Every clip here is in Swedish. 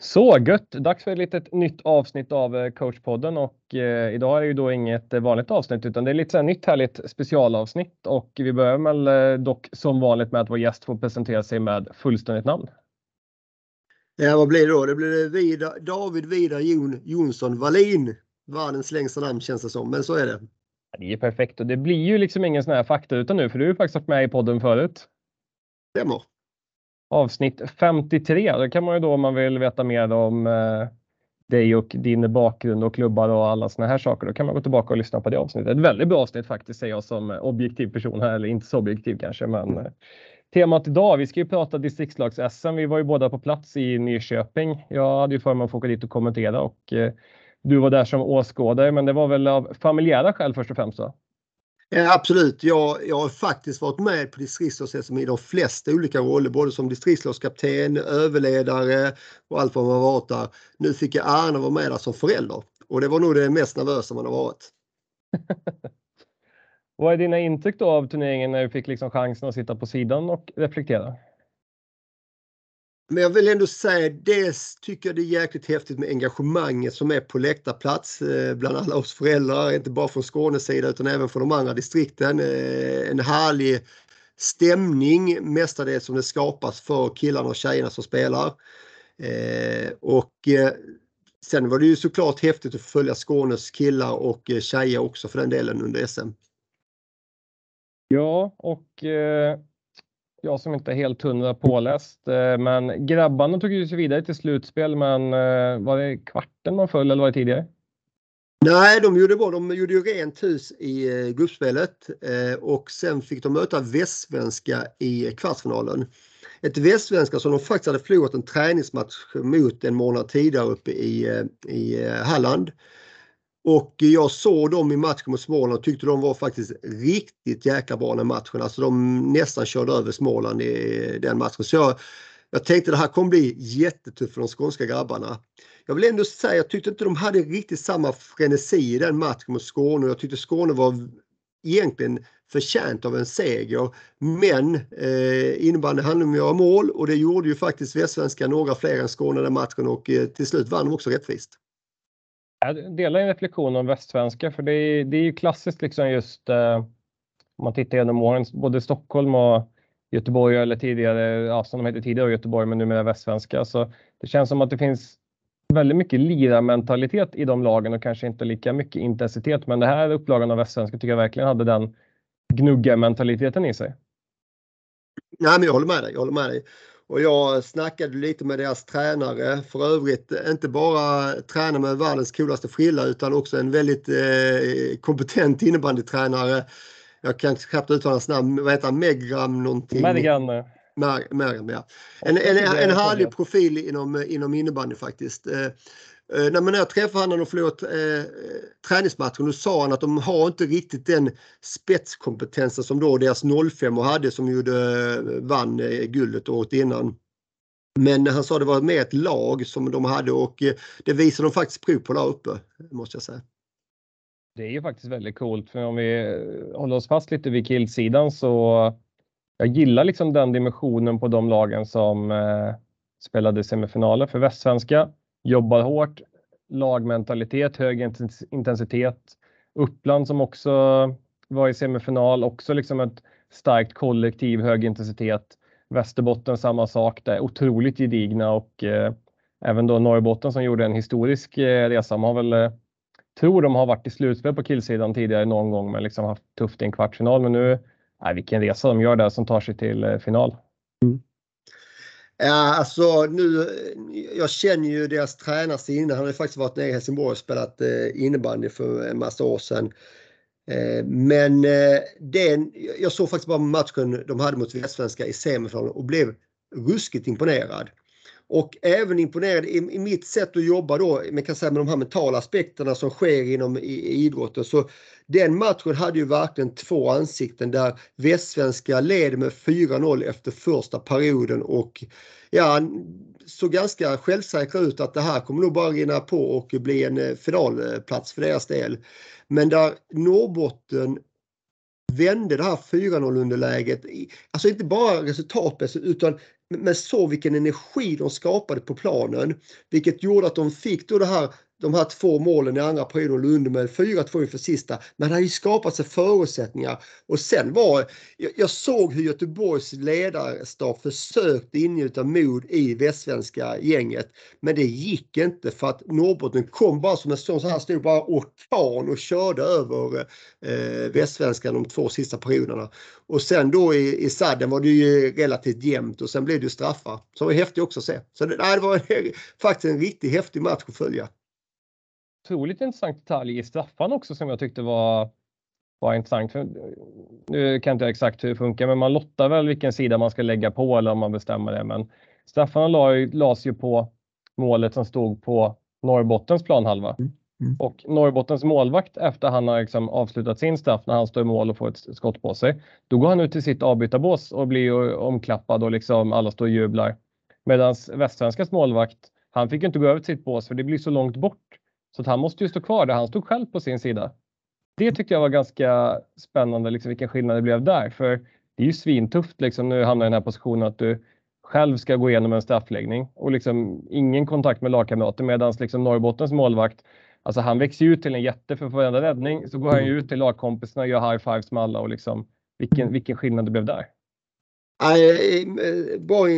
Så gött! Dags för ett litet nytt avsnitt av eh, coachpodden och eh, idag är det ju då inget eh, vanligt avsnitt utan det är lite så här nytt härligt specialavsnitt och vi börjar väl eh, dock som vanligt med att vår gäst får presentera sig med fullständigt namn. Ja, vad blir det då? Det blir Vida, David Vidar Jon, Jonsson Wallin. Världens längsta namn känns det som, men så är det. Det är perfekt och det blir ju liksom ingen sån här fakta utan nu för du har ju faktiskt varit med i podden förut. Stämmer. Avsnitt 53, då kan man ju då om man vill veta mer om eh, dig och din bakgrund och klubbar och alla såna här saker. Då kan man gå tillbaka och lyssna på det avsnittet. Ett väldigt bra avsnitt faktiskt säger jag som objektiv person här, eller inte så objektiv kanske, men eh, temat idag. Vi ska ju prata distriktslags-SM. Vi var ju båda på plats i Nyköping. Jag hade ju förmånen att få åka dit och kommentera och eh, du var där som åskådare, men det var väl av familjära skäl först och främst? Då? Ja, absolut. Jag, jag har faktiskt varit med på distriktslags i de flesta olika roller, både som distriktslagskapten, överledare och allt vad man har varit där. Nu fick jag äran att vara med där som förälder och det var nog det mest nervösa man har varit. vad är dina intryck då av turneringen när du fick liksom chansen att sitta på sidan och reflektera? Men jag vill ändå säga, dels tycker jag det är jäkligt häftigt med engagemanget som är på läktarplats eh, bland alla oss föräldrar, inte bara från Skånes sida utan även från de andra distrikten. Eh, en härlig stämning mestadels som det skapas för killarna och tjejerna som spelar. Eh, och sen var det ju såklart häftigt att följa Skånes killar och tjejer också för den delen under SM. Ja, och jag som inte är helt hundra påläst. Eh, men grabbarna tog ju sig vidare till slutspel, men eh, var det kvarten man föll eller var det tidigare? Nej, de gjorde bra. De gjorde ju rent hus i eh, gruppspelet och sen fick de möta Västsvenska i kvartsfinalen. Ett Västsvenska som de faktiskt hade förlorat en träningsmatch mot en månad tidigare uppe i, i Halland. Och jag såg dem i matchen mot Småland och tyckte de var faktiskt riktigt jäkla bra den matchen. Alltså de nästan körde över Småland i den matchen. Så jag, jag tänkte det här kommer bli jättetufft för de skånska grabbarna. Jag vill ändå säga, jag tyckte inte de hade riktigt samma frenesi i den matchen mot Skåne. Jag tyckte Skåne var egentligen förtjänt av en seger. Men eh, innebandy handlar om att göra mål och det gjorde ju faktiskt Västsvenskan några fler än Skåne den matchen och eh, till slut vann de också rättvist. Jag delar en reflektion om västsvenska för det är, det är ju klassiskt liksom just eh, om man tittar genom åren, både Stockholm och Göteborg eller tidigare, ja, som de hette tidigare Göteborg men numera västsvenska. Så det känns som att det finns väldigt mycket lirarmentalitet i de lagen och kanske inte lika mycket intensitet. Men det här upplagan av västsvenska tycker jag verkligen hade den gnuggarmentaliteten i sig. Nej, men jag håller med dig. Jag håller med dig. Och jag snackade lite med deras tränare. För övrigt inte bara tränare med världens coolaste frilla utan också en väldigt eh, kompetent innebandytränare. Jag kan knappt uttala hans namn. Vad heter han? Megram någonting? Medigan. Mergam, ja. En, en, en härlig profil inom, inom innebandy faktiskt. Eh, nej, men när jag träffade honom och förlorat eh, träningsmatchen då sa han att de har inte riktigt den spetskompetensen som då deras 05 hade som gjorde, eh, vann eh, guldet året innan. Men han sa det var mer ett lag som de hade och eh, det visar de faktiskt prov på där uppe måste jag säga. Det är ju faktiskt väldigt coolt för om vi eh, håller oss fast lite vid killsidan så jag gillar liksom den dimensionen på de lagen som eh, spelade semifinaler för Västsvenska jobbar hårt, lagmentalitet, hög intensitet. Uppland som också var i semifinal, också liksom ett starkt kollektiv, hög intensitet. Västerbotten samma sak, där otroligt gedigna och eh, även då Norrbotten som gjorde en historisk eh, resa. Man har väl, eh, tror de har varit i slutspel på killsidan tidigare någon gång men liksom haft tufft i en kvartsfinal. Men nu, nej, vilken resa de gör där som tar sig till eh, final. Mm. Ja, alltså nu, jag känner ju deras tränare innan. Han har ju faktiskt varit nere i Helsingborg och spelat eh, innebandy för en massa år sedan. Eh, men eh, den, jag såg faktiskt bara matchen de hade mot Västsvenska i semifinalen och blev ruskigt imponerad. Och även imponerad i, i mitt sätt att jobba då med, kan säga, med de här mentala aspekterna som sker inom i, i idrotten. Så den matchen hade ju verkligen två ansikten där Västsvenska led med 4-0 efter första perioden och ja, såg ganska självsäkra ut att det här kommer nog bara rinna på och bli en eh, finalplats för deras del. Men där Norrbotten vände det här 4-0 underläget, alltså inte bara resultatmässigt utan men såg vilken energi de skapade på planen. Vilket gjorde att de fick då det här de här två målen i andra perioden Lunde med 4-2 inför sista. Men det har ju skapat sig förutsättningar. Och sen var, jag, jag såg hur Göteborgs ledarstab försökte ingjuta mod i västsvenska gänget. Men det gick inte för att Norrbotten kom bara som en sån här stor bara orkan och körde över eh, västsvenskan de två sista perioderna. Och sen då i, i sadden var det ju relativt jämnt och sen blev det straffar. Som var häftigt också att se. Så det, nej, det var faktiskt en riktigt häftig match att följa otroligt intressant detalj i straffan också som jag tyckte var, var intressant. För, nu kan jag inte exakt hur det funkar, men man lottar väl vilken sida man ska lägga på eller om man bestämmer det. Men straffarna lades ju på målet som stod på Norrbottens planhalva. Mm. Mm. Och Norrbottens målvakt efter han har liksom avslutat sin straff när han står i mål och får ett skott på sig. Då går han ut till sitt avbytarbås och blir omklappad och liksom alla står och jublar. Medan Västsvenskans målvakt, han fick inte gå över till sitt bås för det blir så långt bort så att han måste ju stå kvar där. Han stod själv på sin sida. Det tyckte jag var ganska spännande, liksom vilken skillnad det blev där. För det är ju svintufft liksom nu hamnar i den här positionen att du själv ska gå igenom en straffläggning och liksom ingen kontakt med lagkamrater medan liksom Norrbottens målvakt, alltså han växer ut till en jätte för varenda räddning så går han ju ut till lagkompisarna och gör high fives med alla och liksom vilken, vilken skillnad det blev där. Eh, bra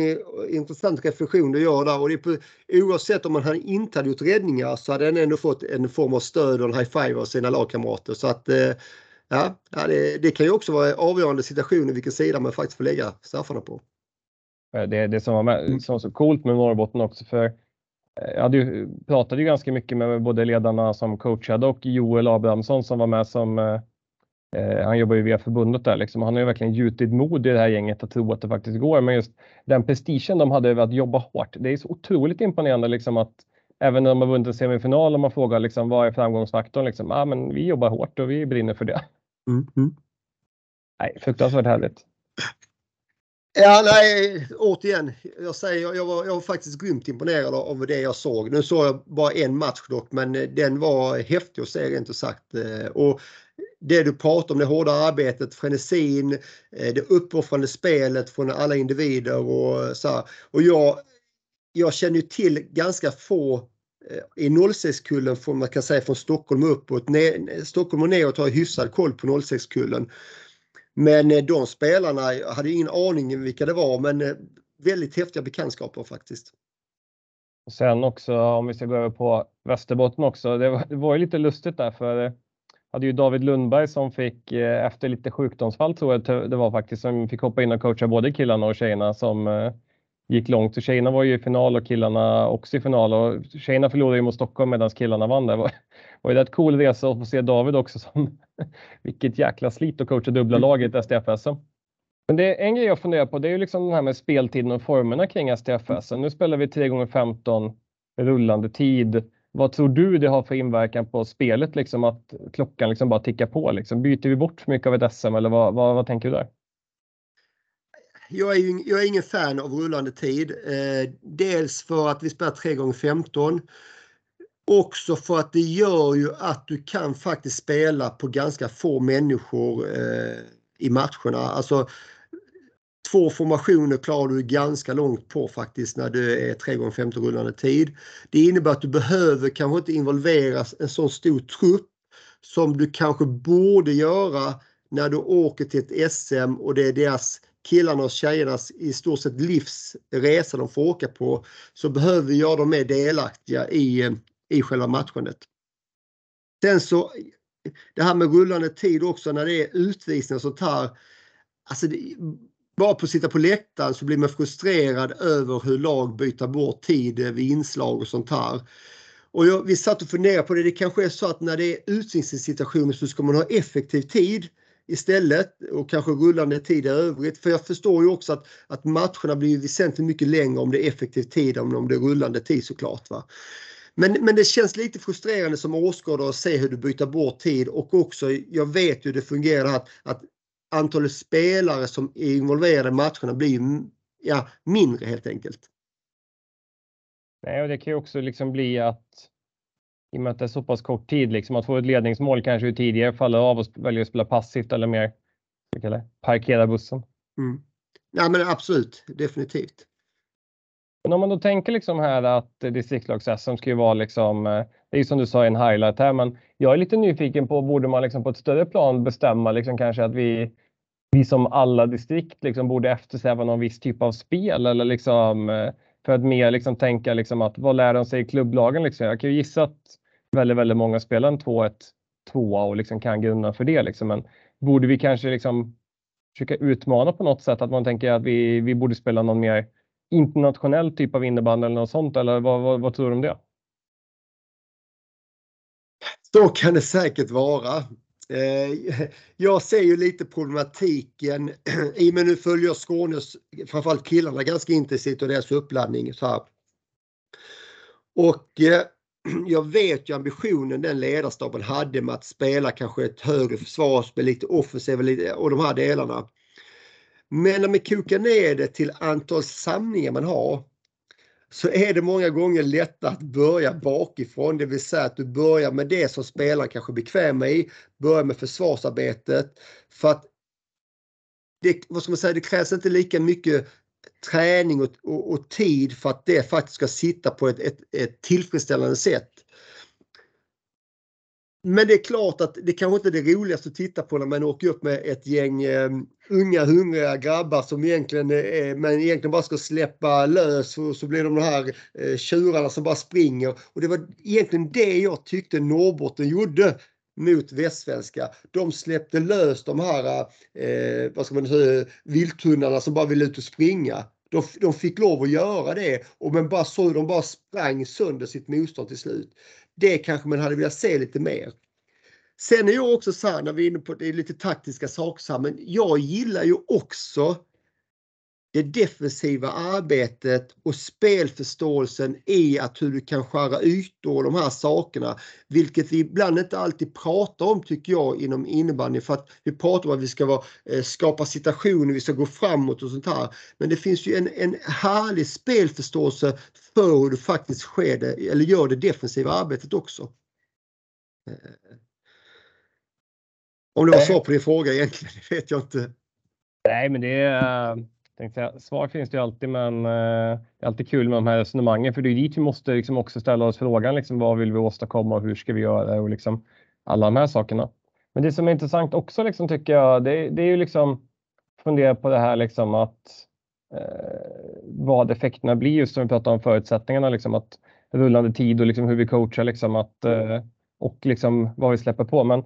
intressant reflektion du gör där och det är på, oavsett om man inte hade gjort räddningar så hade han ändå fått en form av stöd och en high five av sina lagkamrater. Så att eh, ja, det, det kan ju också vara avgörande situationer vilken sida man faktiskt får lägga straffarna på. Det, det som var med, mm. som var så coolt med Norrbotten också för eh, jag hade ju, pratade ju ganska mycket med både ledarna som coachade och Joel Abrahamsson som var med som Eh, han jobbar ju via förbundet där liksom. Han har ju verkligen gjutit mod i det här gänget att tro att det faktiskt går. Men just den prestigen de hade över att jobba hårt. Det är så otroligt imponerande liksom att även när de har vunnit en semifinal och man frågar liksom, vad är framgångsfaktorn? Liksom, ah, men vi jobbar hårt och vi brinner för det. Mm, mm. Nej, fruktansvärt härligt. Ja, nej, återigen, jag säger jag var, jag var faktiskt grymt imponerad av det jag såg. Nu såg jag bara en match dock, men den var häftig att se rent ut sagt. Eh, och det du pratar om, det hårda arbetet, frenesin, eh, det uppoffrande spelet från alla individer och så här. Och jag, jag känner ju till ganska få eh, i 06-kullen från, man kan säga från Stockholm och uppåt. Stockholm och neråt har hyfsad koll på 06-kullen. Men eh, de spelarna, jag hade ingen aning vilka det var men väldigt häftiga bekantskaper faktiskt. Och sen också om vi ska gå över på Västerbotten också. Det var, det var ju lite lustigt där för hade ju David Lundberg som fick eh, efter lite sjukdomsfall tror jag det var faktiskt som fick hoppa in och coacha både killarna och tjejerna som eh, gick långt. Så tjejerna var ju i final och killarna också i final och tjejerna förlorade ju mot Stockholm medan killarna vann. Det var, var ju ett cool resa att få se David också som vilket jäkla slit att coacha dubbla mm. laget i STFS. Men det är en grej jag funderar på. Det är ju liksom det här med speltiden och formerna kring STFS. Nu spelar vi 3 gånger 15 rullande tid vad tror du det har för inverkan på spelet, liksom att klockan liksom bara tickar på? Liksom? Byter vi bort för mycket av ett SM eller vad, vad, vad tänker du där? Jag är, ju, jag är ingen fan av rullande tid. Eh, dels för att vi spelar 3 gånger 15 Också för att det gör ju att du kan faktiskt spela på ganska få människor eh, i matcherna. Alltså Två formationer klarar du ganska långt på faktiskt när du är 3 gånger 15 rullande tid. Det innebär att du behöver kanske inte involvera en sån stor trupp som du kanske borde göra när du åker till ett SM och det är deras killarna och tjejernas i stort sett livsresa de får åka på så behöver vi göra dem mer delaktiga i, i själva matchandet. Sen så det här med rullande tid också när det är utvisningar och sånt här. Alltså det, bara på att sitta på läktaren så blir man frustrerad över hur lag byter bort tid vid inslag och sånt här. Och jag, vi satt och funderade på det, det kanske är så att när det är utvisningssituationer så ska man ha effektiv tid istället och kanske rullande tid i övrigt. För jag förstår ju också att, att matcherna blir väsentligt mycket längre om det är effektiv tid än om det är rullande tid såklart. Va? Men, men det känns lite frustrerande som åskådare att se hur du byter bort tid och också, jag vet hur det fungerar att, att antalet spelare som är involverade i matcherna blir ja, mindre helt enkelt. Nej, och det kan ju också liksom bli att i och med att det är så pass kort tid, liksom, att få ett ledningsmål kanske ju tidigare faller av och väljer att spela passivt eller mer parkera bussen. Mm. Ja men absolut, definitivt. Men om man då tänker liksom här att distriktslags-SM ska ju vara liksom, det är ju som du sa en highlight här, men jag är lite nyfiken på, borde man liksom på ett större plan bestämma liksom kanske att vi, vi som alla distrikt liksom borde eftersträva någon viss typ av spel eller liksom eh, för att mer liksom tänka liksom att vad lär de sig i klubblagen liksom? Jag kan ju gissa att väldigt, väldigt många spelar en 2-1 tvåa och liksom kan grunna för det liksom. Men borde vi kanske liksom försöka utmana på något sätt att man tänker att vi, vi borde spela någon mer internationell typ av innebandy eller något sånt eller vad, vad, vad tror du om det? Så kan det säkert vara. Eh, jag ser ju lite problematiken i och med nu följer Skånes, framförallt killarna ganska intensivt och deras uppladdning så här. Och eh, jag vet ju ambitionen den ledarstaben hade med att spela kanske ett högre försvarsspel, lite offensivt och de här delarna. Men när man kokar ner det till antal samlingar man har så är det många gånger lättare att börja bakifrån, det vill säga att du börjar med det som spelaren kanske är bekväm i, börjar med försvarsarbetet. För att det, vad ska man säga, det krävs inte lika mycket träning och, och, och, tid för att det faktiskt ska sitta på ett, ett, ett tillfredsställande sätt. Men det är klart att det kanske inte är det roligaste att titta på när man åker upp med ett gäng eh, unga hungriga grabbar som egentligen, eh, man egentligen bara ska släppa lös och så blir de de här eh, tjurarna som bara springer. Och det var egentligen det jag tyckte Norrbotten gjorde mot västsvenska. De släppte lös de här, eh, vad ska man säga, vilthundarna som bara ville ut och springa. De, de fick lov att göra det och men bara så de bara sprang sönder sitt motstånd till slut. Det kanske man hade velat se lite mer. Sen är jag också så här när vi är inne på det är lite taktiska saker men jag gillar ju också det defensiva arbetet och spelförståelsen i att hur du kan skära ytor och de här sakerna. Vilket vi ibland inte alltid pratar om tycker jag inom innebandy för att vi pratar om att vi ska vara, eh, skapa situationer, vi ska gå framåt och sånt här. Men det finns ju en, en härlig spelförståelse för hur du faktiskt sker det, eller gör det defensiva arbetet också. Eh. Om det var svar på din fråga egentligen, det vet jag inte. Nej, men det är eh, tänkte svar finns det ju alltid, men eh, det är alltid kul med de här resonemangen för det är dit vi måste liksom också ställa oss frågan liksom, vad vill vi åstadkomma och hur ska vi göra och liksom alla de här sakerna. Men det som är intressant också liksom, tycker jag, det, det är ju liksom fundera på det här liksom att eh, vad effekterna blir just som vi pratade om förutsättningarna, liksom att rullande tid och liksom hur vi coachar liksom att, eh, och liksom vad vi släpper på. Men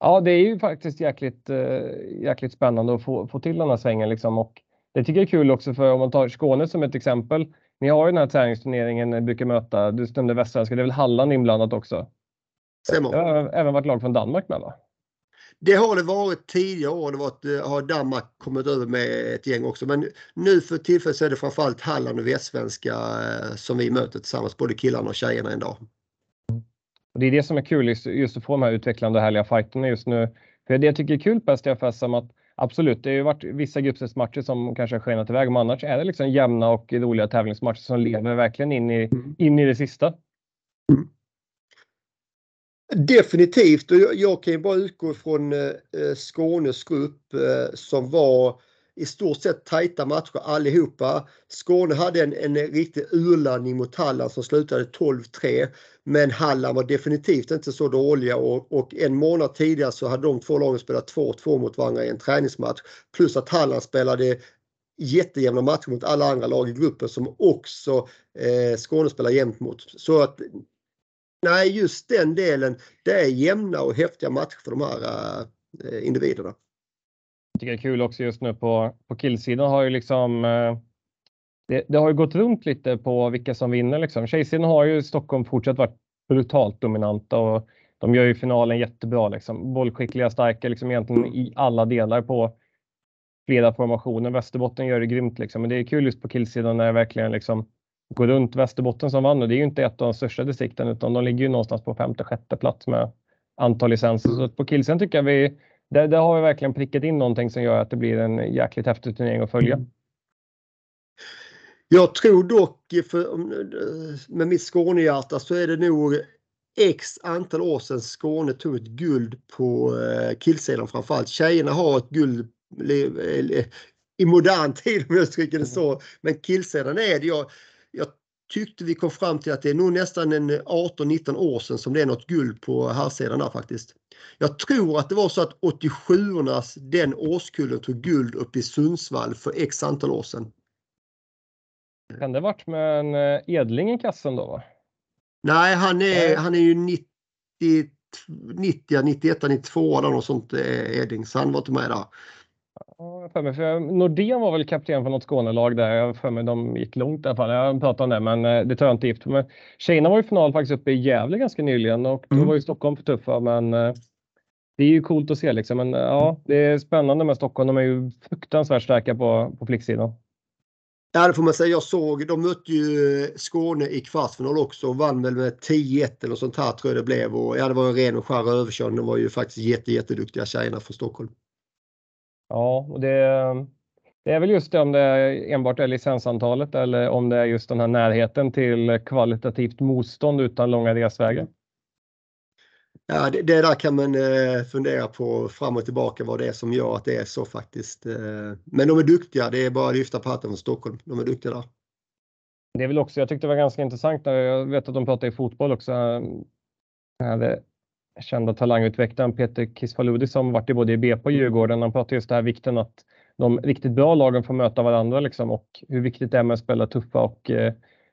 ja, det är ju faktiskt jäkligt, eh, jäkligt spännande att få, få till den här svängen liksom och det tycker jag är kul också för om man tar Skåne som ett exempel. Ni har ju den här träningsturneringen ni brukar möta. Du stämde Västsvenska. Det är väl Halland inblandat också? Stämmer. Det har även varit lag från Danmark med va? Det har det varit tidigare år. Det varit, eh, har Danmark kommit över med ett gäng också. Men nu för tillfället så är det framförallt Halland och Västsvenska eh, som vi möter tillsammans, både killarna och tjejerna en dag. Och det är det som är kul, just, just att få de här utvecklande och härliga fighterna just nu. För det jag tycker är kul på STFS är att Absolut, det har ju varit vissa gruppspelsmatcher som kanske har skenat iväg, men annars är det liksom jämna och roliga tävlingsmatcher som lever verkligen in i, mm. in i det sista. Mm. Definitivt och jag, jag, kan ju bara utgå från eh, Skånes grupp eh, som var i stort sett tajta matcher allihopa. Skåne hade en, en riktig urladdning mot Halland som slutade 12-3. Men Halland var definitivt inte så dåliga och, och, en månad tidigare så hade de två lagen spelat 2-2 mot varandra i en träningsmatch. Plus att Halland spelade jättejämna matcher mot alla andra lag i gruppen som också eh, Skåne spelar jämnt mot. Så att nej, just den delen, det är jämna och häftiga matcher för de här eh, individerna. Jag tycker det är kul också just nu på, på killsidan har ju liksom eh, det, det, har ju gått runt lite på vilka som vinner. Liksom. Tjejsidan har ju Stockholm fortsatt varit brutalt dominanta och de gör ju finalen jättebra. Liksom. Bollskickliga, starka liksom egentligen i alla delar på flera formationer. Västerbotten gör det grymt liksom. men det är kul just på killsidan när det verkligen liksom går runt Västerbotten som vann och det är ju inte ett av de största distrikten utan de ligger ju någonstans på femte, sjätte plats med antal licenser. Så på killsidan tycker jag vi där, där har vi verkligen prickat in någonting som gör att det blir en jäkligt häftig turnering att följa. Mm. Jag tror dock för, med mitt Skånehjärta så är det nog x antal år sedan Skåne tog ett guld på eh, killsidan framförallt. Tjejerna har ett guld i modern tid om jag uttrycker det så. Men killsidan är det. Jag, tyckte vi kom fram till att det är nog nästan en 18-19 år sedan som det är något guld på här sidan där faktiskt. Jag tror att det var så att 87ornas den årskullen tog guld upp i Sundsvall för x antal år sedan. Kan det varit med en eh, Edling i kassen då? Va? Nej, han är, han är ju 90, 90 91, 92 eller något sånt Edling, så han var inte med där. För mig, för Nordén var väl kapten för något Skånelag där. Jag för mig de gick långt i alla fall. Jag pratade om det, men eh, det tar jag inte gift Men Tjejerna var i final faktiskt uppe i Gävle ganska nyligen och då mm. var ju Stockholm för tuffa. Men eh, det är ju coolt att se liksom. Men ja, det är spännande med Stockholm. De är ju fruktansvärt starka på, på flicksidan. Ja, det får man säga. Jag såg, de mötte ju Skåne i kvartsfinal också och vann väl med 10-1 eller sånt här tror jag det blev. Och, ja, det var en ren och skär överkörning. De var ju faktiskt jätte, jätteduktiga tjejerna från Stockholm. Ja, och det, det är väl just det om det enbart är licensantalet eller om det är just den här närheten till kvalitativt motstånd utan långa resvägar. Ja, det, det, där kan man eh, fundera på fram och tillbaka vad det är som gör att det är så faktiskt. Eh, men de är duktiga, det är bara att lyfta på hatten från Stockholm. De är duktiga där. Det är väl också, jag tyckte det var ganska intressant, jag vet att de pratar i fotboll också. Jag hade kända talangutvecklaren Peter Kisfaludi som varit i både i BP och Djurgården. Han pratar just det här vikten att de riktigt bra lagen får möta varandra liksom och hur viktigt det är med att spela tuffa och eh,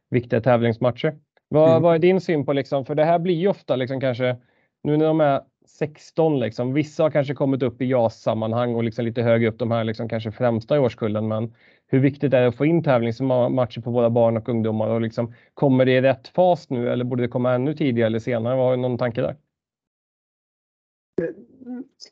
viktiga tävlingsmatcher. Vad, mm. vad är din syn på liksom, för det här blir ju ofta liksom kanske nu när de är 16 liksom, vissa har kanske kommit upp i JAS-sammanhang och liksom lite högre upp de här liksom kanske främsta i årskullen, men hur viktigt är det att få in tävlingsmatcher på våra barn och ungdomar och liksom, kommer det i rätt fas nu eller borde det komma ännu tidigare eller senare? Vad Har du någon tanke där?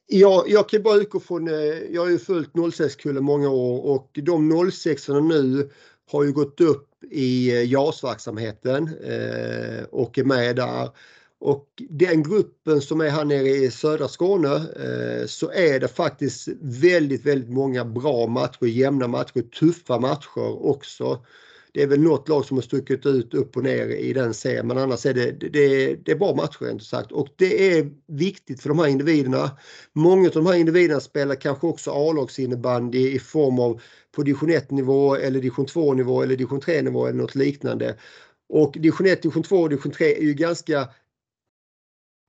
Ja, jag kan bara utgå från, eh, jag har ju följt 06-kullen många år och de 06 nu har ju gått upp i eh, JAS-verksamheten eh, och är med där. Och den gruppen som är här nere i södra Skåne eh, så är det faktiskt väldigt, väldigt många bra matcher, jämna matcher, tuffa matcher också det är väl något lag som har stuckit ut upp och ner i den serien men annars är det, det, det är bra matcher rent sagt och det är viktigt för de här individerna. Många av de här individerna spelar kanske också A-lagsinnebandy i form av på division 1 nivå eller division 2 nivå eller division 3 nivå eller något liknande. Och division 1, division 2 och division 3 är ju ganska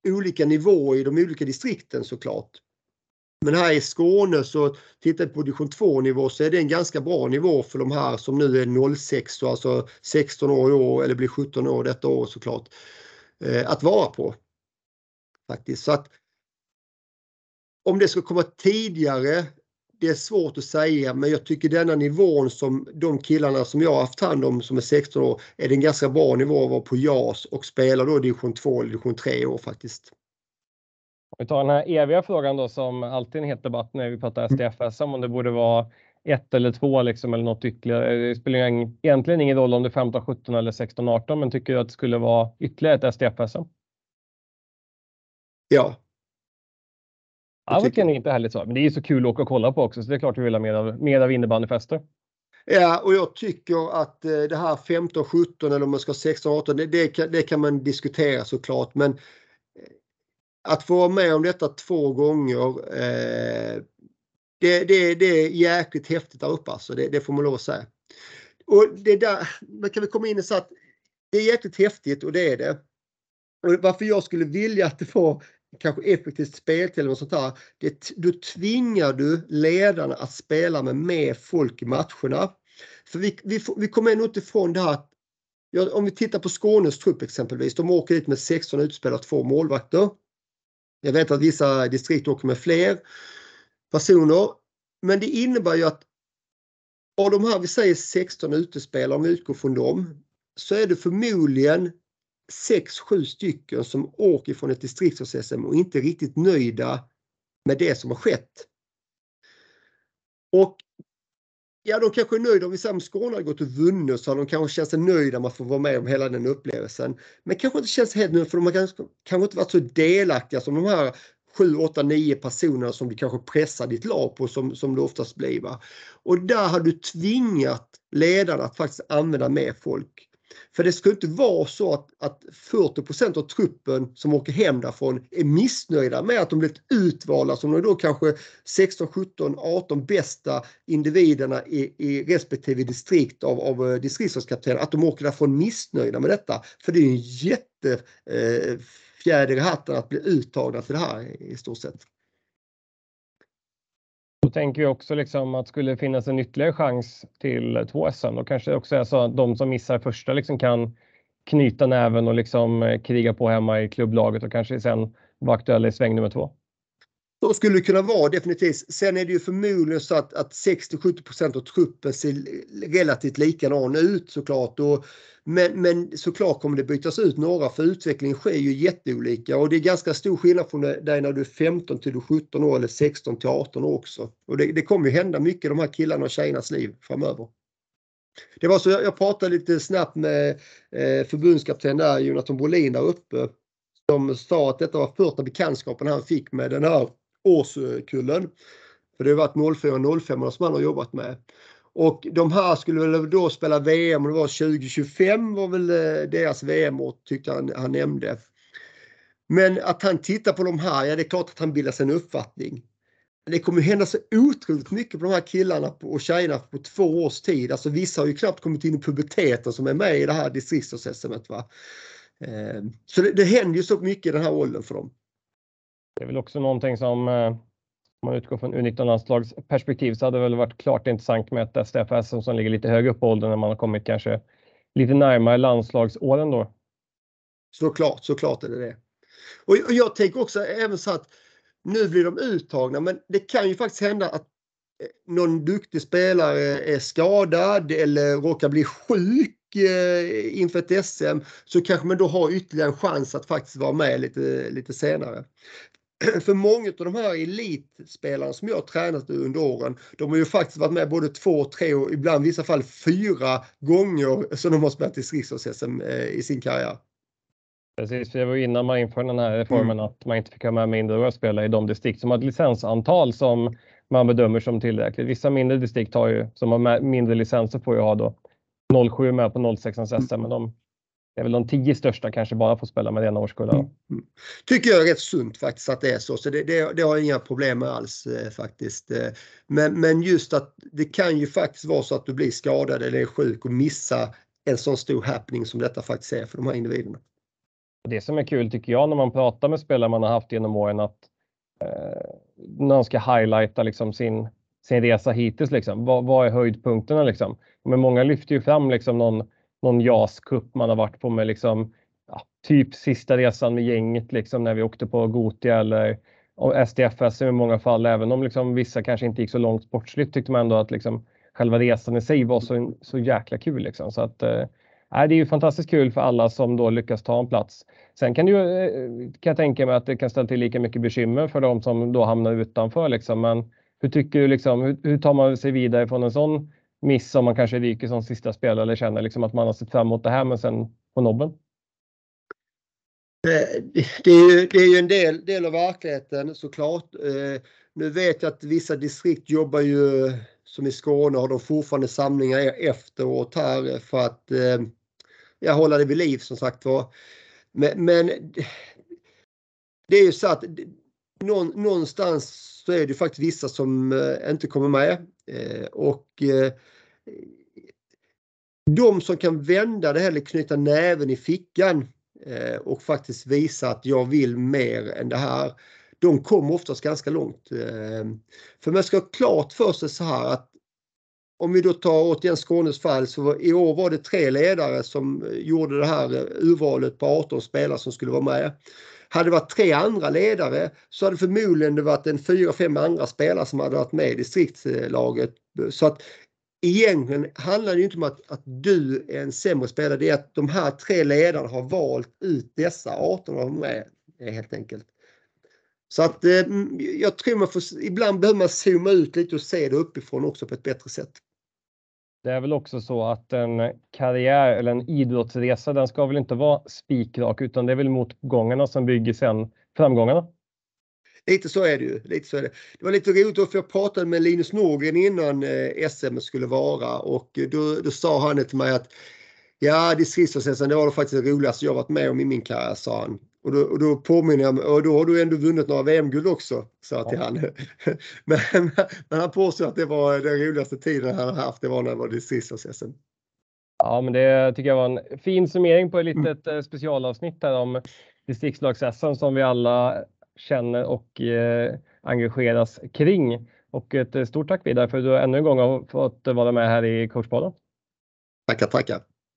olika nivåer i de olika distrikten såklart. Men här i Skåne så tittar vi på division 2 nivå så är det en ganska bra nivå för de här som nu är 06, alltså 16 år i år eller blir 17 år detta år såklart. Eh, att vara på. Faktiskt. Så att om det ska komma tidigare, det är svårt att säga men jag tycker denna nivån som de killarna som jag har haft hand om som är 16 år är det en ganska bra nivå att vara på JAS och spela då division 2 eller division 3 år faktiskt. Vi tar den här eviga frågan då som alltid är en het debatt när vi pratar mm. STFSM om det borde vara ett eller två liksom eller något ytterligare. Det spelar egentligen ingen roll om det är 15, 17 eller 16, 18 men tycker du att det skulle vara ytterligare ett STFSM? Ja. Ja, det kan inte heller så. Men det är så kul att åka och kolla på också så det är klart vi vill ha mer av, mer av innebandyfester. Ja, och jag tycker att eh, det här 15, 17 eller om man ska 16, 18, det, det, kan, det kan man diskutera såklart. Men att få vara med om detta två gånger eh, det, det, det är jäkligt häftigt där uppe alltså, det, det får man lov att säga. Och det där, man kan väl komma in och säga att det är jäkligt häftigt och det är det. Och varför jag skulle vilja att det var kanske effektivt speltid eller något sånt här. Det, då tvingar du ledarna att spela med mer folk i matcherna. För vi, vi, vi kommer ändå inte ifrån det här att ja, om vi tittar på Skånes trupp exempelvis. De åker dit med 16 utspelare och två målvakter. Jag vet att vissa distrikt åker med fler personer. Men det innebär ju att av de här, vi säger 16 utespelare, om vi utgår från dem, så är det förmodligen 6-7 stycken som åker från ett distrikts-SM och inte riktigt nöjda med det som har skett. Och ja, de kanske är nöjda om vi säger Skåne har gått och vunnit så har de kanske känt sig nöjda med att få vara med om hela den upplevelsen. Men kanske inte känns helt nöjda för de har kanske, kanske inte varit så delaktiga som de här 7, 8, 9 personerna som du kanske pressar ditt lag på som, som det oftast blir. Va? Och där har du tvingat ledarna att faktiskt använda mer folk. För det ska inte vara så att, att 40% av truppen som åker hem därifrån är missnöjda med att de blivit utvalda som de då kanske 16, 17, 18 bästa individerna i, i respektive distrikt av, av eh, distriktskaptenen. Att de åker därifrån missnöjda med detta. För det är en jätte eh, fjäder i hatten att bli uttagna till det här i stort sett. Då tänker vi också liksom att skulle det finnas en ytterligare chans till två SM, då kanske det också är så att de som missar första liksom kan knyta näven och liksom eh, kriga på hemma i klubblaget och kanske sen vara aktuella i sväng nummer två. Så skulle det kunna vara definitivt. Sen är det ju förmodligen så att, att 60-70 av truppen ser relativt likadan ut såklart. Och, men, men såklart kommer det bytas ut några för utvecklingen sker ju jätteolika och det är ganska stor skillnad från dig när du är 15 till 17 år eller 16 till 18 år också. Och det, det kommer ju hända mycket i de här killarna och tjejernas liv framöver. Det var så jag, jag pratade lite snabbt med eh, förbundskapten där, Jonathan Brolin där uppe. Som sa att detta var första bekantskapen han fick med den här årskullen. För det har varit 04 och 05 som han har jobbat med. Och de här skulle väl då spela VM och det var 2025 var väl eh, deras VM-år tyckte han, han nämnde. Men att han tittar på de här, ja det är klart att han bildar sig en uppfattning. Det kommer hända så otroligt mycket på de här killarna och tjejerna på två års tid. Alltså vissa har ju knappt kommit in i puberteten som är med i det här distriktsårs-SM. Eh, så det, det händer ju så mycket i den här åldern för dem. Det är väl också någonting som eh, om man utgår från U19-landslags perspektiv så hade det väl varit klart intressant med ett STFS som ligger lite högre upp på åldern när man har kommit kanske lite närmare landslagsåren då. Såklart, såklart är det det. Och jag tänker också även så att nu blir de uttagna men det kan ju faktiskt hända att eh, någon duktig spelare är skadad eller råkar bli sjuk eh, inför ett SM så kanske man då har ytterligare en chans att faktiskt vara med lite, lite senare. för många av de här elitspelarna som jag har tränat under åren, de har ju faktiskt varit med både två, tre och ibland i vissa fall fyra gånger som de har spelat i distrikts eh, i sin karriär. Precis, det var innan man införde den här reformen mm. att man inte fick ha med mindre spelare i de distrikt som har ett licensantal som man bedömer som tillräckligt. Vissa mindre distrikt har ju, som har mindre licenser får ju ha då 07 med på 06 SM, men de det är väl de tio största kanske bara får spela med ena årskullar. Mm. mm. Tycker jag är rätt sunt faktiskt att det är så. Så det, det, det har jag inga problem med alls eh, faktiskt. Eh, men, men just att det kan ju faktiskt vara så att du blir skadad eller är sjuk och missa en sån stor happening som detta faktiskt är för de här individerna. Det som är kul tycker jag när man pratar med spelare man har haft genom åren att eh, när ska highlighta liksom sin, sin resa hittills. Liksom. Vad, vad är höjdpunkterna? Liksom? Men många lyfter ju fram liksom någon någon JAS-cup man har varit på med liksom, ja, typ sista resan med gänget liksom när vi åkte på Gotia eller SDFS i många fall, även om liksom vissa kanske inte gick så långt sportsligt tyckte man ändå att liksom själva resan i sig var så, så jäkla kul. Liksom. Så att, eh, det är ju fantastiskt kul för alla som då lyckas ta en plats. Sen kan, ju, eh, kan jag tänka mig att det kan ställa till lika mycket bekymmer för de som då hamnar utanför. Liksom. Men hur tycker du, liksom, hur, hur tar man sig vidare från en sån miss om man kanske ryker som sista spelare eller känner liksom att man har sett fram emot det här men sen på nobben? Det, är ju, det är ju en del, del av verkligheten såklart. Eh, nu vet jag att vissa distrikt jobbar ju som i Skåne har de fortfarande samlingar e-, efteråt här för att eh, jag håller hålla det vid liv som sagt var. Men, men det är ju så att någonstans så är det faktiskt vissa som eh, inte kommer med. Eh, och eh, de som kan vända det här eller knyta näven i fickan och faktiskt visa att jag vill mer än det här. De kommer oftast ganska långt. För man ska ha klart för sig så här att om vi då tar återigen Skånes fall så i år var det tre ledare som gjorde det här urvalet på 18 spelare som skulle vara med. Hade det varit tre andra ledare så hade förmodligen det varit en fyra, fem andra spelare som hade varit med i distriktslaget. Så att egentligen handlar det inte om att, att du är en sämre spelare. Det är att de här tre ledarna har valt ut dessa 18 och med helt enkelt. Så att eh, jag tror man får, ibland behöver man zooma ut lite och se det uppifrån också på ett bättre sätt. Det är väl också så att en karriär eller en idrottsresa, den ska väl inte vara spikrak utan det är väl motgångarna som bygger sen framgångarna. Lite så är det ju. Lite så är det. det var lite roligt för jag pratade med Linus Norgren innan eh, SM skulle vara och eh, då, då sa han till mig att Ja, distriktsprocessen det var det faktiskt det roligaste jag varit med om i min karriär, sa han. Och då, och då påminner jag mig, och då har du ändå vunnit några VM-guld också, sa jag till ja. han. men, men han påstod att det var den roligaste tiden han haft, det var när det var distriktsprocessen. Ja, men det tycker jag var en fin summering på ett litet mm. specialavsnitt här om distriktslags som vi alla känner och eh, engageras kring. Och ett stort tack vidare för att du ännu en gång har fått vara med här i Coachpodden. Tackar, tackar.